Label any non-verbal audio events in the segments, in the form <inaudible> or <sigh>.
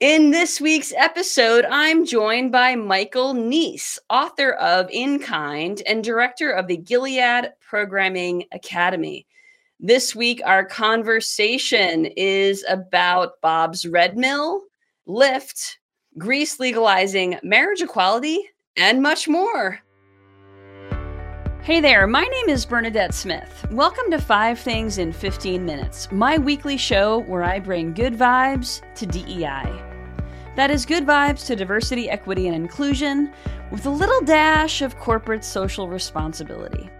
In this week's episode, I'm joined by Michael Neece, author of In Kind and director of the Gilead Programming Academy. This week, our conversation is about Bob's Red Mill, Lyft, Greece legalizing marriage equality, and much more. Hey there, my name is Bernadette Smith. Welcome to Five Things in 15 Minutes, my weekly show where I bring good vibes to DEI. That is good vibes to diversity, equity, and inclusion with a little dash of corporate social responsibility.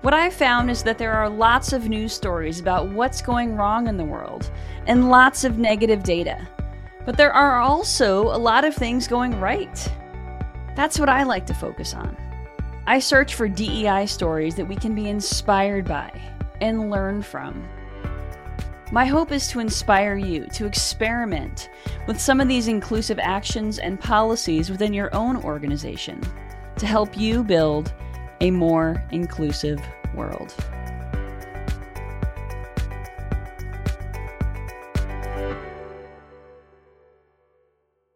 What I've found is that there are lots of news stories about what's going wrong in the world and lots of negative data. But there are also a lot of things going right. That's what I like to focus on. I search for DEI stories that we can be inspired by and learn from. My hope is to inspire you to experiment with some of these inclusive actions and policies within your own organization to help you build a more inclusive world.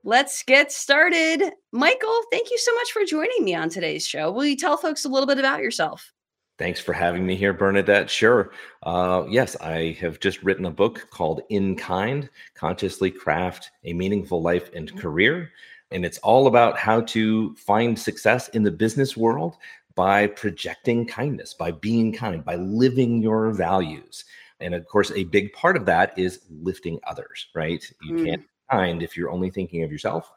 Let's get started. Michael, thank you so much for joining me on today's show. Will you tell folks a little bit about yourself? Thanks for having me here, Bernadette. Sure. Uh, yes, I have just written a book called In Kind Consciously Craft a Meaningful Life and mm-hmm. Career. And it's all about how to find success in the business world by projecting kindness, by being kind, by living your values. And of course, a big part of that is lifting others, right? You mm. can't be kind if you're only thinking of yourself.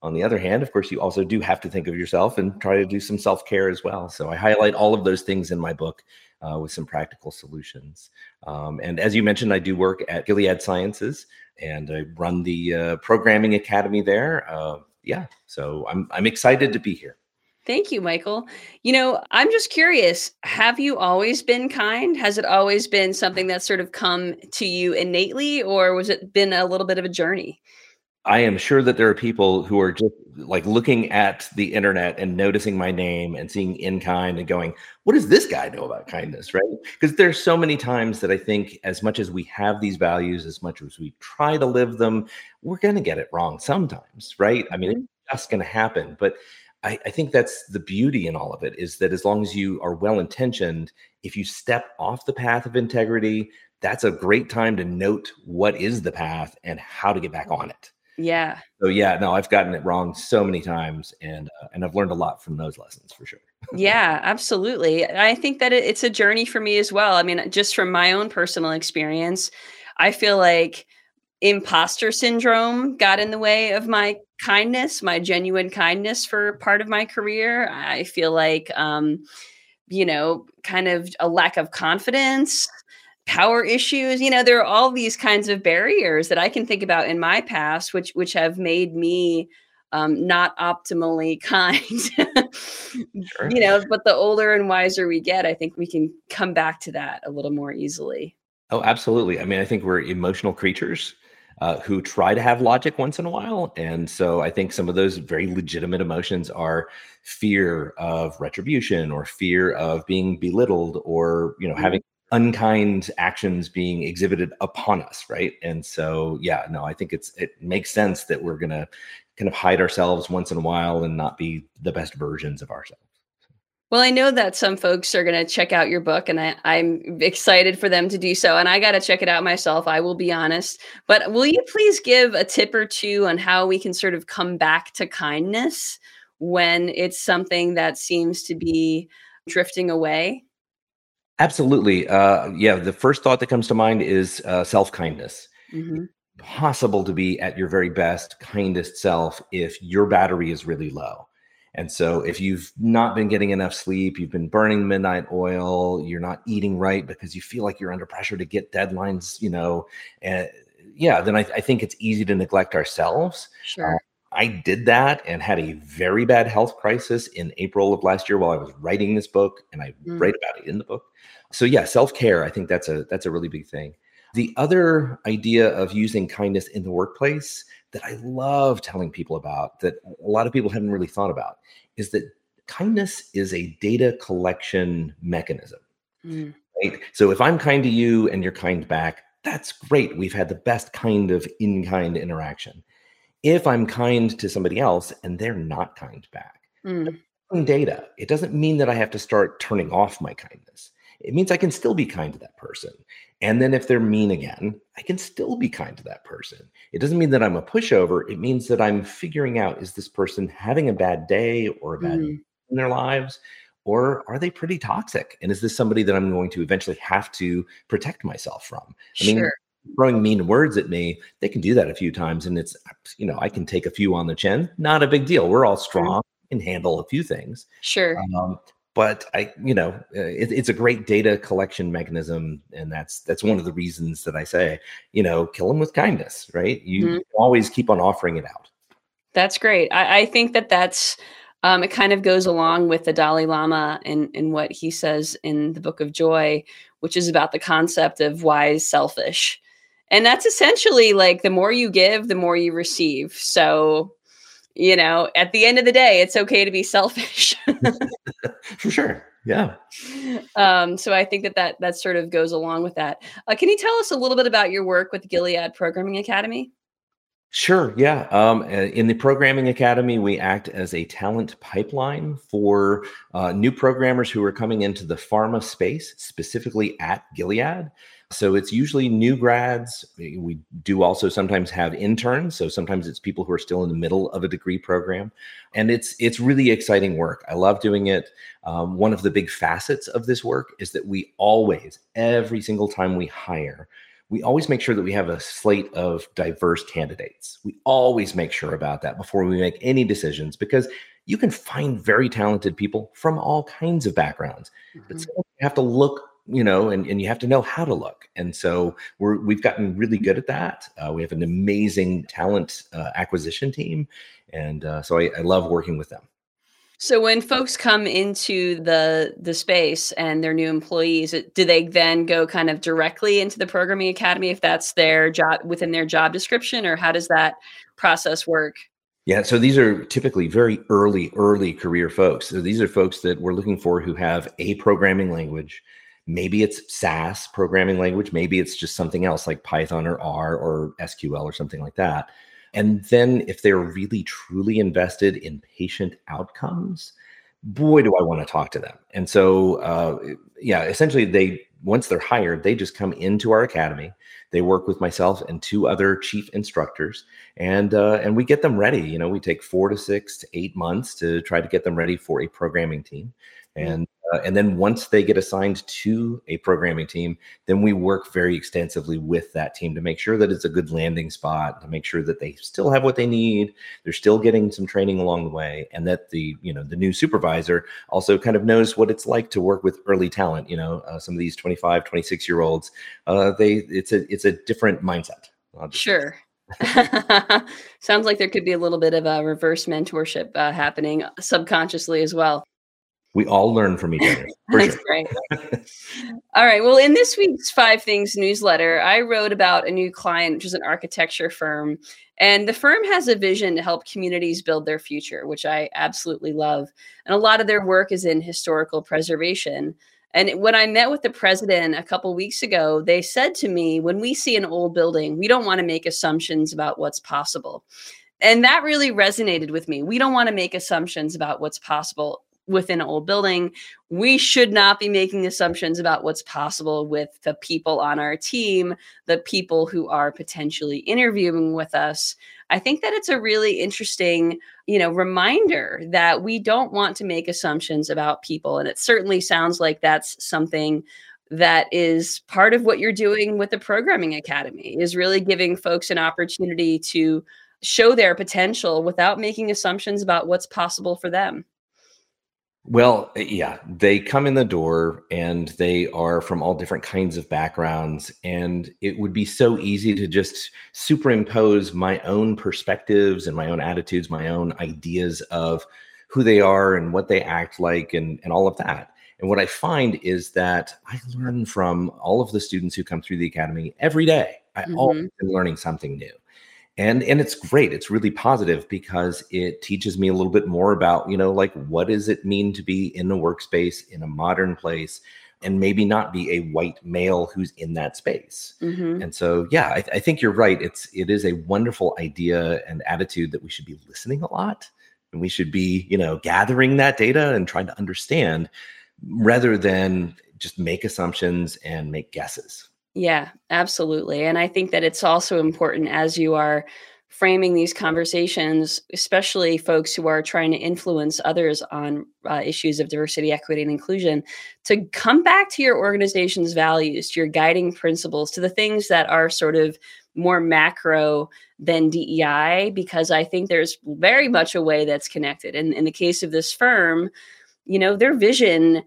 On the other hand, of course, you also do have to think of yourself and try to do some self care as well. So I highlight all of those things in my book uh, with some practical solutions. Um, and as you mentioned, I do work at Gilead Sciences and I run the uh, programming academy there. Uh, yeah, so I'm I'm excited to be here. Thank you, Michael. You know, I'm just curious have you always been kind? Has it always been something that's sort of come to you innately, or was it been a little bit of a journey? I am sure that there are people who are just like looking at the internet and noticing my name and seeing in kind and going, what does this guy know about kindness? Right. Because there's so many times that I think, as much as we have these values, as much as we try to live them, we're going to get it wrong sometimes. Right. I mean, it's mm-hmm. just going to happen. But I, I think that's the beauty in all of it is that as long as you are well intentioned, if you step off the path of integrity, that's a great time to note what is the path and how to get back on it. Yeah. So yeah, no, I've gotten it wrong so many times, and uh, and I've learned a lot from those lessons for sure. <laughs> yeah, absolutely. I think that it's a journey for me as well. I mean, just from my own personal experience, I feel like imposter syndrome got in the way of my kindness, my genuine kindness for part of my career. I feel like, um, you know, kind of a lack of confidence power issues you know there are all these kinds of barriers that i can think about in my past which which have made me um, not optimally <laughs> kind sure. you know but the older and wiser we get i think we can come back to that a little more easily oh absolutely i mean i think we're emotional creatures uh, who try to have logic once in a while and so i think some of those very legitimate emotions are fear of retribution or fear of being belittled or you know mm-hmm. having unkind actions being exhibited upon us right? And so yeah no i think it's it makes sense that we're gonna kind of hide ourselves once in a while and not be the best versions of ourselves. Well i know that some folks are going to check out your book and I, i'm excited for them to do so and i got to check it out myself i will be honest. But will you please give a tip or two on how we can sort of come back to kindness when it's something that seems to be drifting away Absolutely. Uh, yeah, the first thought that comes to mind is uh, self kindness. Mm-hmm. Possible to be at your very best, kindest self if your battery is really low. And so, if you've not been getting enough sleep, you've been burning midnight oil, you're not eating right because you feel like you're under pressure to get deadlines, you know, and yeah, then I, I think it's easy to neglect ourselves. Sure. Uh, I did that and had a very bad health crisis in April of last year while I was writing this book, and I mm. write about it in the book. So yeah, self-care, I think that's a that's a really big thing. The other idea of using kindness in the workplace that I love telling people about that a lot of people haven't really thought about is that kindness is a data collection mechanism. Mm. Right? So if I'm kind to you and you're kind back, that's great. We've had the best kind of in-kind interaction. If I'm kind to somebody else and they're not kind back. Mm. Data, it doesn't mean that I have to start turning off my kindness. It means I can still be kind to that person. And then if they're mean again, I can still be kind to that person. It doesn't mean that I'm a pushover. It means that I'm figuring out is this person having a bad day or a bad mm. in their lives? Or are they pretty toxic? And is this somebody that I'm going to eventually have to protect myself from? I mean, sure throwing mean words at me, they can do that a few times. And it's, you know, I can take a few on the chin. Not a big deal. We're all strong and handle a few things. Sure. Um, but I, you know, uh, it, it's a great data collection mechanism, and that's that's one of the reasons that I say, you know, kill them with kindness, right? You mm-hmm. always keep on offering it out. That's great. I, I think that that's um, it kind of goes along with the Dalai Lama and, and what he says in the Book of Joy, which is about the concept of wise selfish. And that's essentially like the more you give, the more you receive. So, you know, at the end of the day, it's okay to be selfish. <laughs> For sure. Yeah. <laughs> Um, so I think that, that that sort of goes along with that. Uh, can you tell us a little bit about your work with Gilead Programming Academy? Sure. Yeah. Um, uh, in the Programming Academy, we act as a talent pipeline for uh, new programmers who are coming into the pharma space, specifically at Gilead. So it's usually new grads. We do also sometimes have interns. So sometimes it's people who are still in the middle of a degree program, and it's it's really exciting work. I love doing it. Um, one of the big facets of this work is that we always, every single time we hire, we always make sure that we have a slate of diverse candidates. We always make sure about that before we make any decisions because you can find very talented people from all kinds of backgrounds, mm-hmm. but you have to look you know, and, and you have to know how to look. And so we're we've gotten really good at that. Uh, we have an amazing talent uh, acquisition team, and uh, so I, I love working with them. So when folks come into the the space and they're new employees, do they then go kind of directly into the programming academy if that's their job within their job description, or how does that process work? Yeah, so these are typically very early, early career folks. So these are folks that we're looking for who have a programming language, Maybe it's SAS programming language. Maybe it's just something else like Python or R or SQL or something like that. And then if they're really truly invested in patient outcomes, boy, do I want to talk to them. And so, uh, yeah, essentially, they once they're hired, they just come into our academy. They work with myself and two other chief instructors, and uh, and we get them ready. You know, we take four to six to eight months to try to get them ready for a programming team. And uh, and then once they get assigned to a programming team, then we work very extensively with that team to make sure that it's a good landing spot, to make sure that they still have what they need, they're still getting some training along the way, and that the you know the new supervisor also kind of knows what it's like to work with early talent. You know, uh, some of these 25, 26 year olds, uh, they it's a it's a different mindset. Sure. <laughs> Sounds like there could be a little bit of a reverse mentorship uh, happening subconsciously as well we all learn from each other. <laughs> That's sure. great. <laughs> all right. Well, in this week's Five Things newsletter, I wrote about a new client, which is an architecture firm. And the firm has a vision to help communities build their future, which I absolutely love. And a lot of their work is in historical preservation. And when I met with the president a couple weeks ago, they said to me, when we see an old building, we don't want to make assumptions about what's possible. And that really resonated with me. We don't want to make assumptions about what's possible within an old building. We should not be making assumptions about what's possible with the people on our team, the people who are potentially interviewing with us. I think that it's a really interesting, you know, reminder that we don't want to make assumptions about people and it certainly sounds like that's something that is part of what you're doing with the programming academy is really giving folks an opportunity to show their potential without making assumptions about what's possible for them. Well, eh, yeah, they come in the door and they are from all different kinds of backgrounds. And it would be so easy to just superimpose my own perspectives and my own attitudes, my own ideas of who they are and what they act like and, and all of that. And what I find is that I learn from all of the students who come through the academy every day. I mm-hmm. always am learning something new and and it's great it's really positive because it teaches me a little bit more about you know like what does it mean to be in a workspace in a modern place and maybe not be a white male who's in that space. Mm-hmm. And so, yeah, I, I think you're right. It's it is a wonderful idea and attitude that we should be listening a lot, and we should be you know gathering that data and trying to understand rather than just make assumptions and make guesses. Yeah, absolutely. And I think that it's also important as you are framing these conversations, especially folks who are trying to influence others on uh, issues of diversity, equity, and inclusion, to come back to your organization's values, to your guiding principles, to the things that are sort of more macro than DEI, because I think there's very much a way that's connected. And in the case of this firm, you know, their vision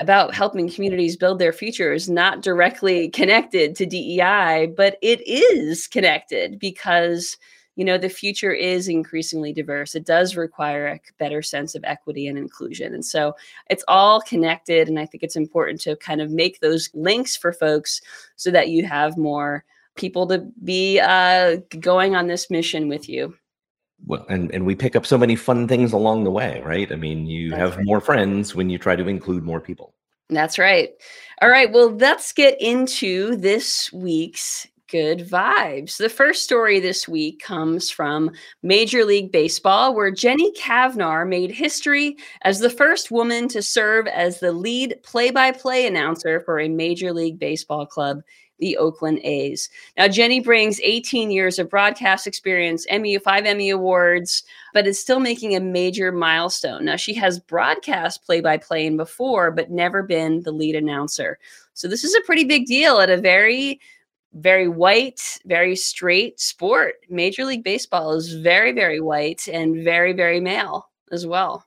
about helping communities build their future is not directly connected to DEI, but it is connected because you know the future is increasingly diverse. It does require a better sense of equity and inclusion. And so it's all connected and i think it's important to kind of make those links for folks so that you have more people to be uh, going on this mission with you well and, and we pick up so many fun things along the way right i mean you That's have right. more friends when you try to include more people that's right. All right. Well, let's get into this week's good vibes. The first story this week comes from Major League Baseball, where Jenny Cavnar made history as the first woman to serve as the lead play by play announcer for a Major League Baseball club the Oakland A's. Now, Jenny brings 18 years of broadcast experience, Emmy, five Emmy Awards, but is still making a major milestone. Now, she has broadcast play by play before, but never been the lead announcer. So, this is a pretty big deal at a very very white, very straight sport. Major League Baseball is very, very white and very, very male as well.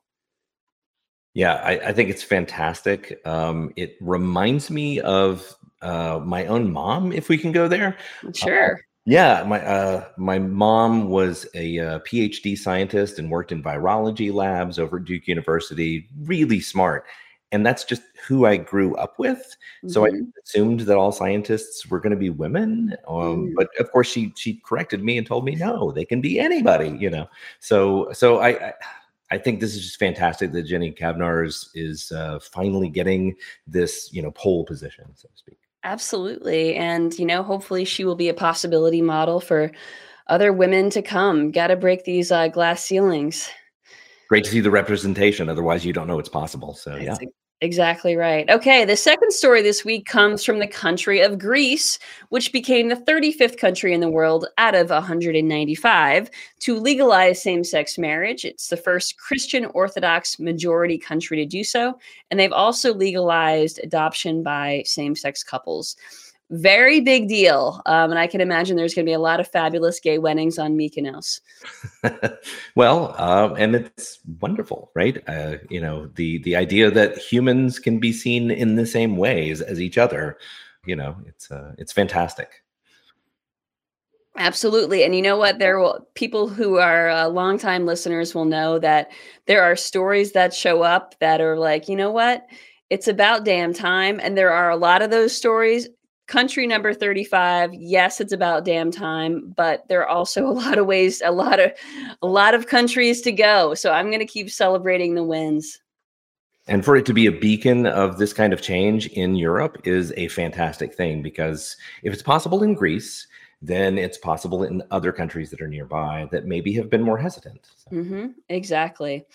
Yeah, I, I think it's fantastic. Um, it reminds me of uh, my own mom, if we can go there. Uh, sure. Uh, yeah, my uh, my mom was a uh, PhD scientist and worked in virology labs over at Duke University. Really smart, and that's just who I grew up with. Mm-hmm. So I mm-hmm. assumed that all scientists were going to be women. Um, mm. But of course, she she corrected me and told me no, they can be anybody. You know. So so I, I I think this is just fantastic that Jenny Cavnar is is uh, finally getting this you know pole position, so to speak. Absolutely, and you know, hopefully, she will be a possibility model for other women to come. Got to break these uh, glass ceilings. Great to see the representation. Otherwise, you don't know it's possible. So yeah. Exactly right. Okay, the second story this week comes from the country of Greece, which became the 35th country in the world out of 195 to legalize same sex marriage. It's the first Christian Orthodox majority country to do so. And they've also legalized adoption by same sex couples very big deal. Um, and I can imagine there's going to be a lot of fabulous gay weddings on Mykonos. <laughs> well, uh, and it's wonderful, right? Uh, you know, the the idea that humans can be seen in the same ways as each other, you know, it's uh, it's fantastic. Absolutely. And you know what? There will people who are uh, longtime listeners will know that there are stories that show up that are like, you know what? It's about damn time. And there are a lot of those stories country number 35 yes it's about damn time but there are also a lot of ways a lot of a lot of countries to go. So i'm going to keep celebrating the wins. And for it to be a beacon of this kind of change in europe is a fantastic thing because if it's possible in greece then it's possible in other countries that are nearby that maybe have been more hesitant so. mm-hmm, exactly.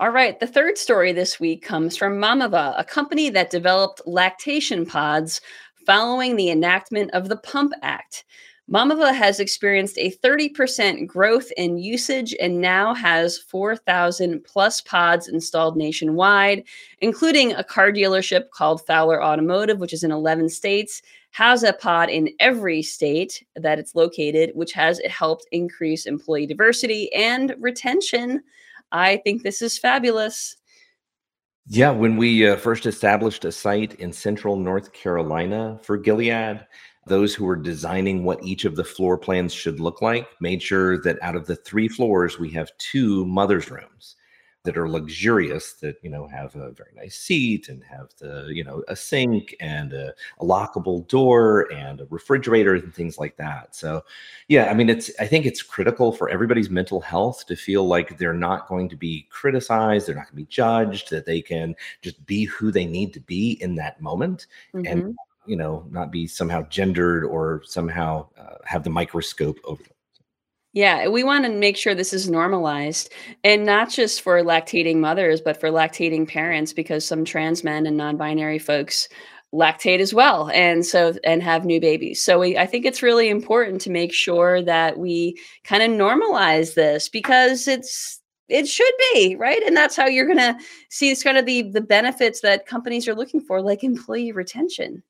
All right, the third story this week comes from Mamava, a company that developed lactation pods following the enactment of the Pump Act. Mamava has experienced a 30% growth in usage and now has 4,000 plus pods installed nationwide, including a car dealership called Fowler Automotive, which is in 11 states, has a pod in every state that it's located, which has helped increase employee diversity and retention. I think this is fabulous. Yeah, when we uh, first established a site in central North Carolina for Gilead, those who were designing what each of the floor plans should look like made sure that out of the three floors, we have two mother's rooms. That are luxurious that you know have a very nice seat and have the you know a sink and a, a, lockable door and a refrigerator and things like that so yeah i mean it's i think it's critical for everybody's mental health to feel like they're not going to be criticized they're not going to be judged that they can just be who they need to be in that moment mm-hmm. and you know not be somehow gendered or somehow uh, have the microscope over them yeah, we want to make sure this is normalized and not just for lactating mothers, but for lactating parents, because some trans men and non binary folks lactate as well and so and have new babies. So we, i think it's really important to make sure that we kind of normalize this because it's it should be right? And that's how you're to see it's kind of the the benefits that companies are looking for like employee retention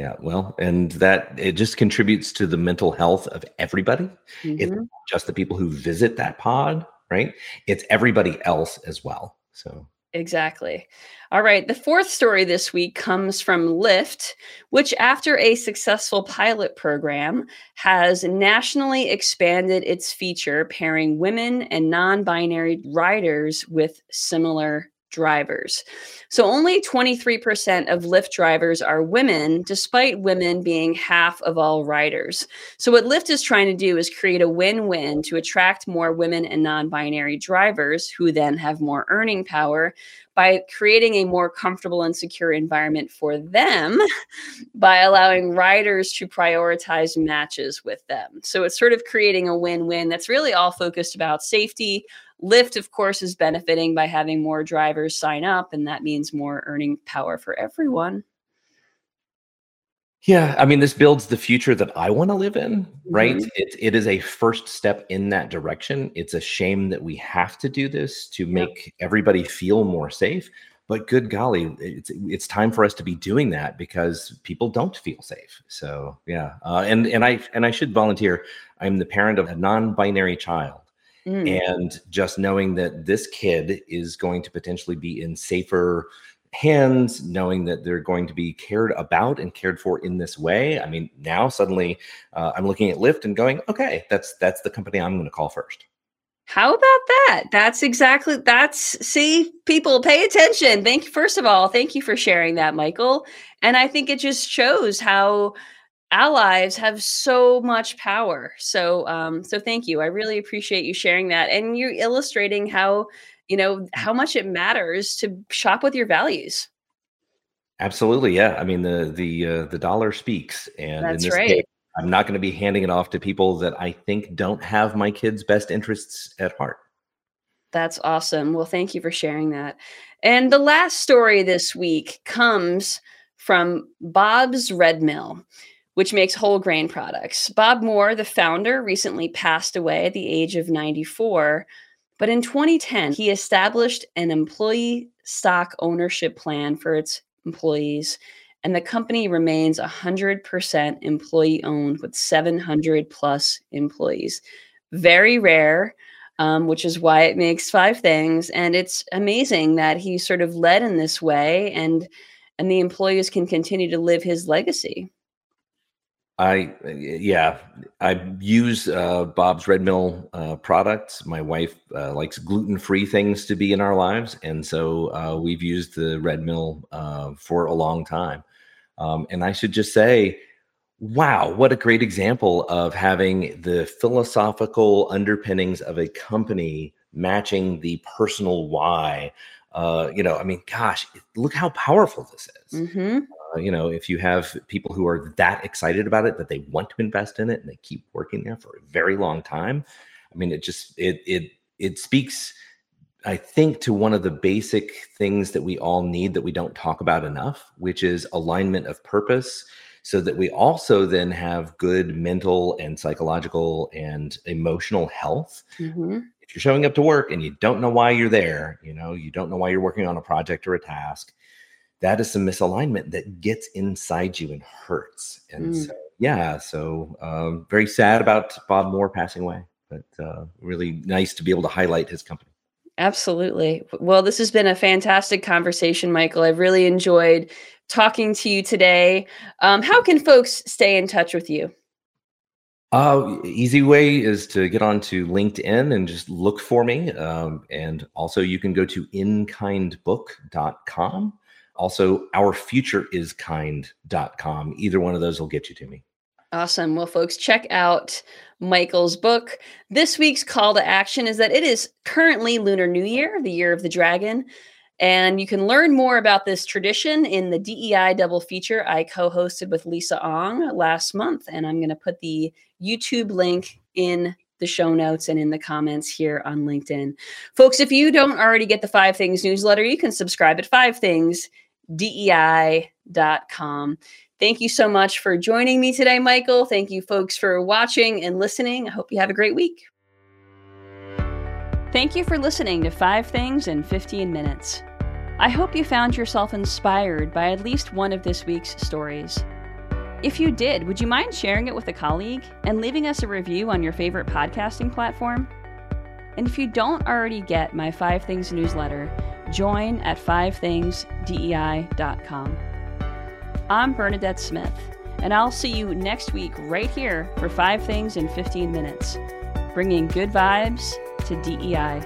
yeah, well, and that it just contributes to the mental health of everybody. Mm-hmm. It's just the people who visit that pod, right? It's everybody else as well. So Exactly. All right. The fourth story this week comes from Lyft, which, after a successful pilot program, has nationally expanded its feature pairing women and non binary riders with similar drivers. So only 23% of Lyft drivers are women, despite women being half of all riders. So what Lyft is trying to do is create a win-win to attract more women and non-binary drivers who then have more earning power by creating a more comfortable and secure environment for them <laughs> by allowing riders to prioritize matches with them. So it's sort of creating a win-win that's really all focused about safety, Lyft, of course, is benefiting by having more drivers sign up, and that means more earning power for everyone. Yeah, I mean, this builds the future that I want to live in, right? Mm-hmm. It, it is a first step in that direction. It's a shame that we have to do this to make yep. everybody feel more safe. But good golly, it's it's time for us to be doing that because people don't feel safe. So yeah, uh, and and I and I should volunteer. I'm the parent of a non-binary child, Mm. And just knowing that this kid is going to potentially be in safer hands, knowing that they're going to be cared about and cared for in this way. I mean, now suddenly uh, I'm looking at Lyft and going, okay, that's that's the company I'm going to call first. How about that? That's exactly that's see people pay attention. Thank you first of all, thank you for sharing that, Michael. And I think it just shows how allies have so much power. So um so thank you. I really appreciate you sharing that and you're illustrating how, you know, how much it matters to shop with your values. Absolutely. Yeah. I mean the the uh, the dollar speaks and That's in this right. case I'm not going to be handing it off to people that I think don't have my kids' best interests at heart. That's awesome. Well, thank you for sharing that. And the last story this week comes from Bob's Red Mill which makes whole grain products. Bob Moore, the founder, recently passed away at the age of 94. But in 2010, he established an employee stock ownership plan for its employees, and the company remains 100% employee owned with 700 plus employees. Very rare, um, which is why it makes five things. And it's amazing that he sort of led in this way, and and the employees can continue to live his legacy. I yeah, I use uh, Bob's Red Mill uh, products. My wife uh, likes gluten free things to be in our lives, and so uh, we've used the Red Mill uh, for a long time. Um, and I should just say, wow, what a great example of having the philosophical underpinnings of a company matching the personal why. Uh, you know, I mean, gosh, look how powerful this is. Mm-hmm. Uh, you know, if you have people who are that excited about it that they want to invest in it and they keep working there for a very long time, I mean, it just it it it speaks, I think, to one of the basic things that we all need that we don't talk about enough, which is alignment of purpose so that we also then have good mental and psychological and emotional health. Mm-hmm. If you're showing up to work and you don't know why you're there, you know, you don't know why you're working on a project or a task, that is some misalignment that gets inside you and hurts. And mm. so, yeah, so um, very sad about Bob Moore passing away, but uh, really nice to be able to highlight his company. Absolutely. Well, this has been a fantastic conversation, Michael. I've really enjoyed talking to you today. Um, how can folks stay in touch with you? Uh, easy way is to get onto LinkedIn and just look for me. Um, and also, you can go to inkindbook.com. Also, ourfutureiskind.com. Either one of those will get you to me. Awesome. Well, folks, check out Michael's book. This week's call to action is that it is currently Lunar New Year, the year of the dragon. And you can learn more about this tradition in the DEI double feature I co hosted with Lisa Ong last month. And I'm going to put the YouTube link in the show notes and in the comments here on LinkedIn. Folks, if you don't already get the Five Things newsletter, you can subscribe at fivethingsdei.com. Thank you so much for joining me today, Michael. Thank you, folks, for watching and listening. I hope you have a great week. Thank you for listening to Five Things in 15 Minutes. I hope you found yourself inspired by at least one of this week's stories. If you did, would you mind sharing it with a colleague and leaving us a review on your favorite podcasting platform? And if you don't already get my Five Things newsletter, join at fivethingsdei.com. I'm Bernadette Smith, and I'll see you next week right here for Five Things in 15 Minutes, bringing good vibes to DEI.